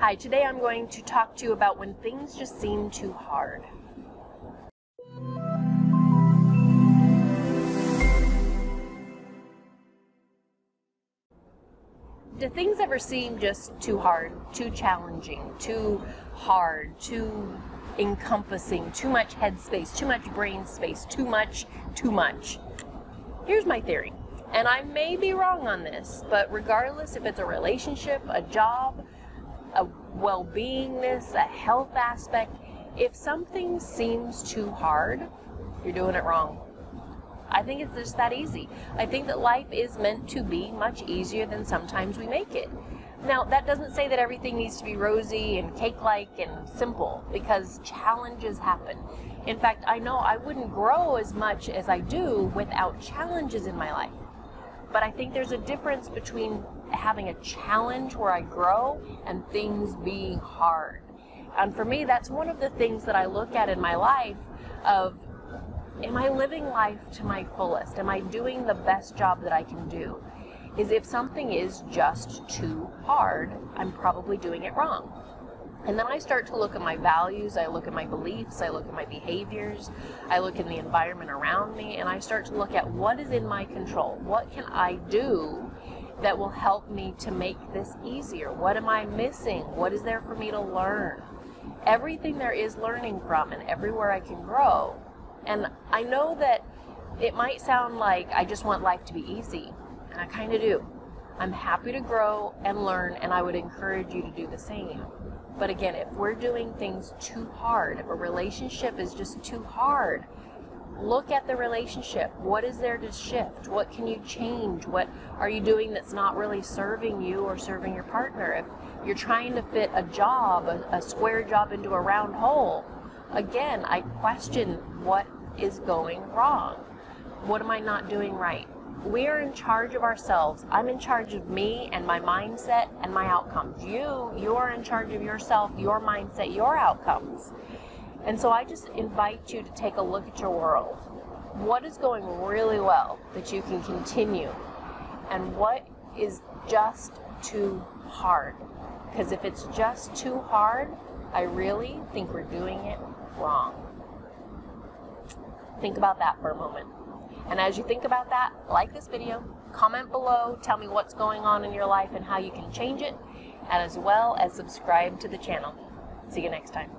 Hi, today I'm going to talk to you about when things just seem too hard. Do things ever seem just too hard, too challenging, too hard, too encompassing, too much headspace, too much brain space, too much, too much? Here's my theory, and I may be wrong on this, but regardless if it's a relationship, a job, a well beingness, a health aspect, if something seems too hard, you're doing it wrong. I think it's just that easy. I think that life is meant to be much easier than sometimes we make it. Now, that doesn't say that everything needs to be rosy and cake like and simple because challenges happen. In fact, I know I wouldn't grow as much as I do without challenges in my life. But I think there's a difference between having a challenge where I grow and things being hard. And for me, that's one of the things that I look at in my life of am I living life to my fullest? Am I doing the best job that I can do? Is if something is just too hard, I'm probably doing it wrong. And then I start to look at my values, I look at my beliefs, I look at my behaviors, I look in the environment around me, and I start to look at what is in my control. What can I do that will help me to make this easier? What am I missing? What is there for me to learn? Everything there is learning from, and everywhere I can grow, and I know that it might sound like I just want life to be easy, and I kind of do. I'm happy to grow and learn, and I would encourage you to do the same. But again, if we're doing things too hard, if a relationship is just too hard, look at the relationship. What is there to shift? What can you change? What are you doing that's not really serving you or serving your partner? If you're trying to fit a job, a, a square job into a round hole, again, I question what is going wrong. What am I not doing right? We are in charge of ourselves. I'm in charge of me and my mindset and my outcomes. You, you are in charge of yourself, your mindset, your outcomes. And so I just invite you to take a look at your world. What is going really well that you can continue? And what is just too hard? Because if it's just too hard, I really think we're doing it wrong. Think about that for a moment. And as you think about that, like this video, comment below, tell me what's going on in your life and how you can change it, and as well as subscribe to the channel. See you next time.